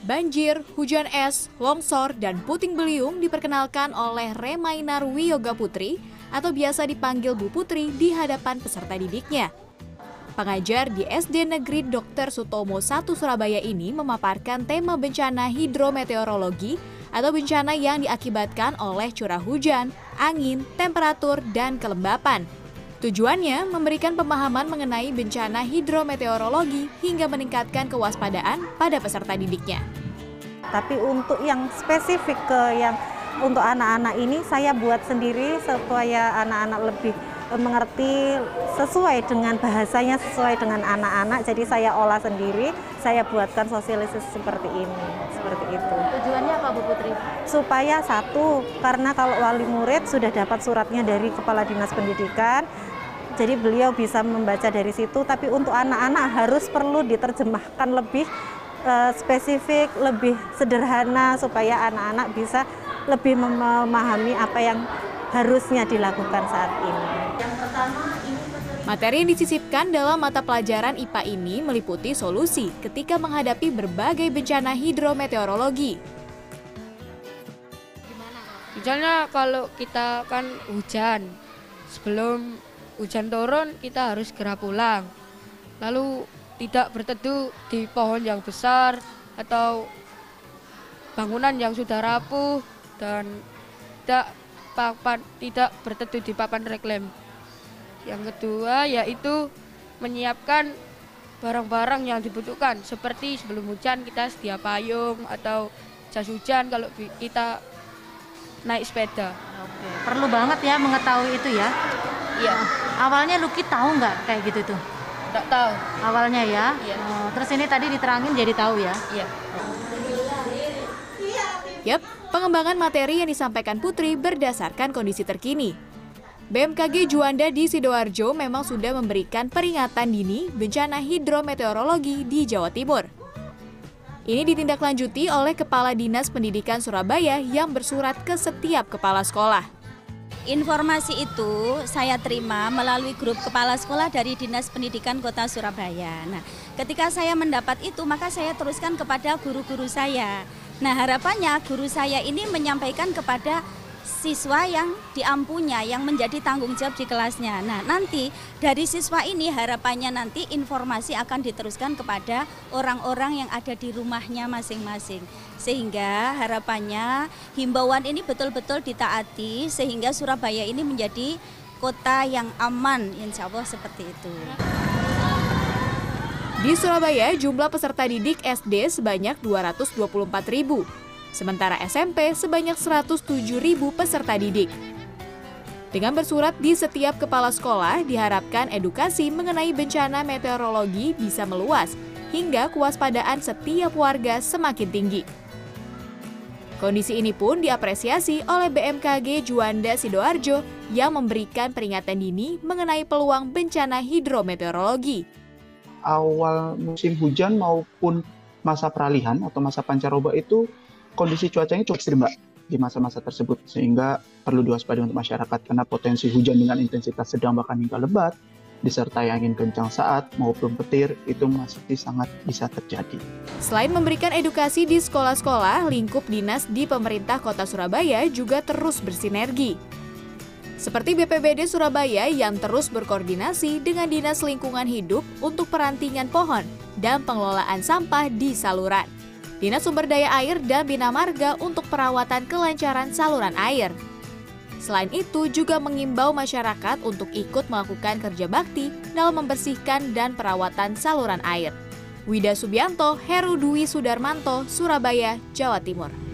Banjir, hujan es, longsor, dan puting beliung diperkenalkan oleh Remainar Wiyoga Putri atau biasa dipanggil Bu Putri di hadapan peserta didiknya. Pengajar di SD Negeri Dr. Sutomo 1 Surabaya ini memaparkan tema bencana hidrometeorologi atau bencana yang diakibatkan oleh curah hujan, angin, temperatur, dan kelembapan. Tujuannya memberikan pemahaman mengenai bencana hidrometeorologi hingga meningkatkan kewaspadaan pada peserta didiknya. Tapi untuk yang spesifik ke yang untuk anak-anak ini saya buat sendiri supaya anak-anak lebih mengerti sesuai dengan bahasanya sesuai dengan anak-anak. Jadi saya olah sendiri, saya buatkan sosialisasi seperti ini, seperti itu. Tujuannya apa Bu Putri? Supaya satu, karena kalau wali murid sudah dapat suratnya dari Kepala Dinas Pendidikan, jadi beliau bisa membaca dari situ. Tapi untuk anak-anak harus perlu diterjemahkan lebih uh, spesifik, lebih sederhana supaya anak-anak bisa lebih memahami apa yang harusnya dilakukan saat ini. Materi yang disisipkan dalam mata pelajaran IPA ini meliputi solusi ketika menghadapi berbagai bencana hidrometeorologi. Misalnya kalau kita kan hujan, sebelum hujan turun kita harus segera pulang. Lalu tidak berteduh di pohon yang besar atau bangunan yang sudah rapuh dan tidak papan tidak berteduh di papan reklame. Yang kedua yaitu menyiapkan barang-barang yang dibutuhkan seperti sebelum hujan kita sedia payung atau jas hujan kalau kita naik sepeda. Oke. Perlu banget ya mengetahui itu ya. Iya. Awalnya Luki tahu nggak kayak gitu tuh? Tidak tahu. Awalnya ya. Iya. Oh, terus ini tadi diterangin jadi tahu ya. Iya. Yap, pengembangan materi yang disampaikan Putri berdasarkan kondisi terkini. BMKG Juanda di Sidoarjo memang sudah memberikan peringatan dini bencana hidrometeorologi di Jawa Timur. Ini ditindaklanjuti oleh Kepala Dinas Pendidikan Surabaya yang bersurat ke setiap kepala sekolah. Informasi itu saya terima melalui grup kepala sekolah dari Dinas Pendidikan Kota Surabaya. Nah, ketika saya mendapat itu, maka saya teruskan kepada guru-guru saya. Nah, harapannya guru saya ini menyampaikan kepada siswa yang diampunya yang menjadi tanggung jawab di kelasnya. Nah, nanti dari siswa ini harapannya nanti informasi akan diteruskan kepada orang-orang yang ada di rumahnya masing-masing. Sehingga harapannya himbauan ini betul-betul ditaati sehingga Surabaya ini menjadi kota yang aman, insya Allah seperti itu. Di Surabaya, jumlah peserta didik SD sebanyak 224 ribu, sementara SMP sebanyak 107 ribu peserta didik. Dengan bersurat di setiap kepala sekolah, diharapkan edukasi mengenai bencana meteorologi bisa meluas, hingga kewaspadaan setiap warga semakin tinggi. Kondisi ini pun diapresiasi oleh BMKG Juanda Sidoarjo yang memberikan peringatan dini mengenai peluang bencana hidrometeorologi. Awal musim hujan maupun masa peralihan atau masa pancaroba itu kondisi cuacanya cukup ekstrim mbak di masa-masa tersebut. Sehingga perlu diwaspadai untuk masyarakat karena potensi hujan dengan intensitas sedang bahkan hingga lebat disertai angin kencang saat maupun petir itu masih sangat bisa terjadi. Selain memberikan edukasi di sekolah-sekolah, lingkup dinas di pemerintah Kota Surabaya juga terus bersinergi seperti BPBD Surabaya yang terus berkoordinasi dengan Dinas Lingkungan Hidup untuk perantingan pohon dan pengelolaan sampah di saluran. Dinas Sumber Daya Air dan Bina Marga untuk perawatan kelancaran saluran air. Selain itu juga mengimbau masyarakat untuk ikut melakukan kerja bakti dalam membersihkan dan perawatan saluran air. Wida Subianto, Heru Dwi Sudarmanto, Surabaya, Jawa Timur.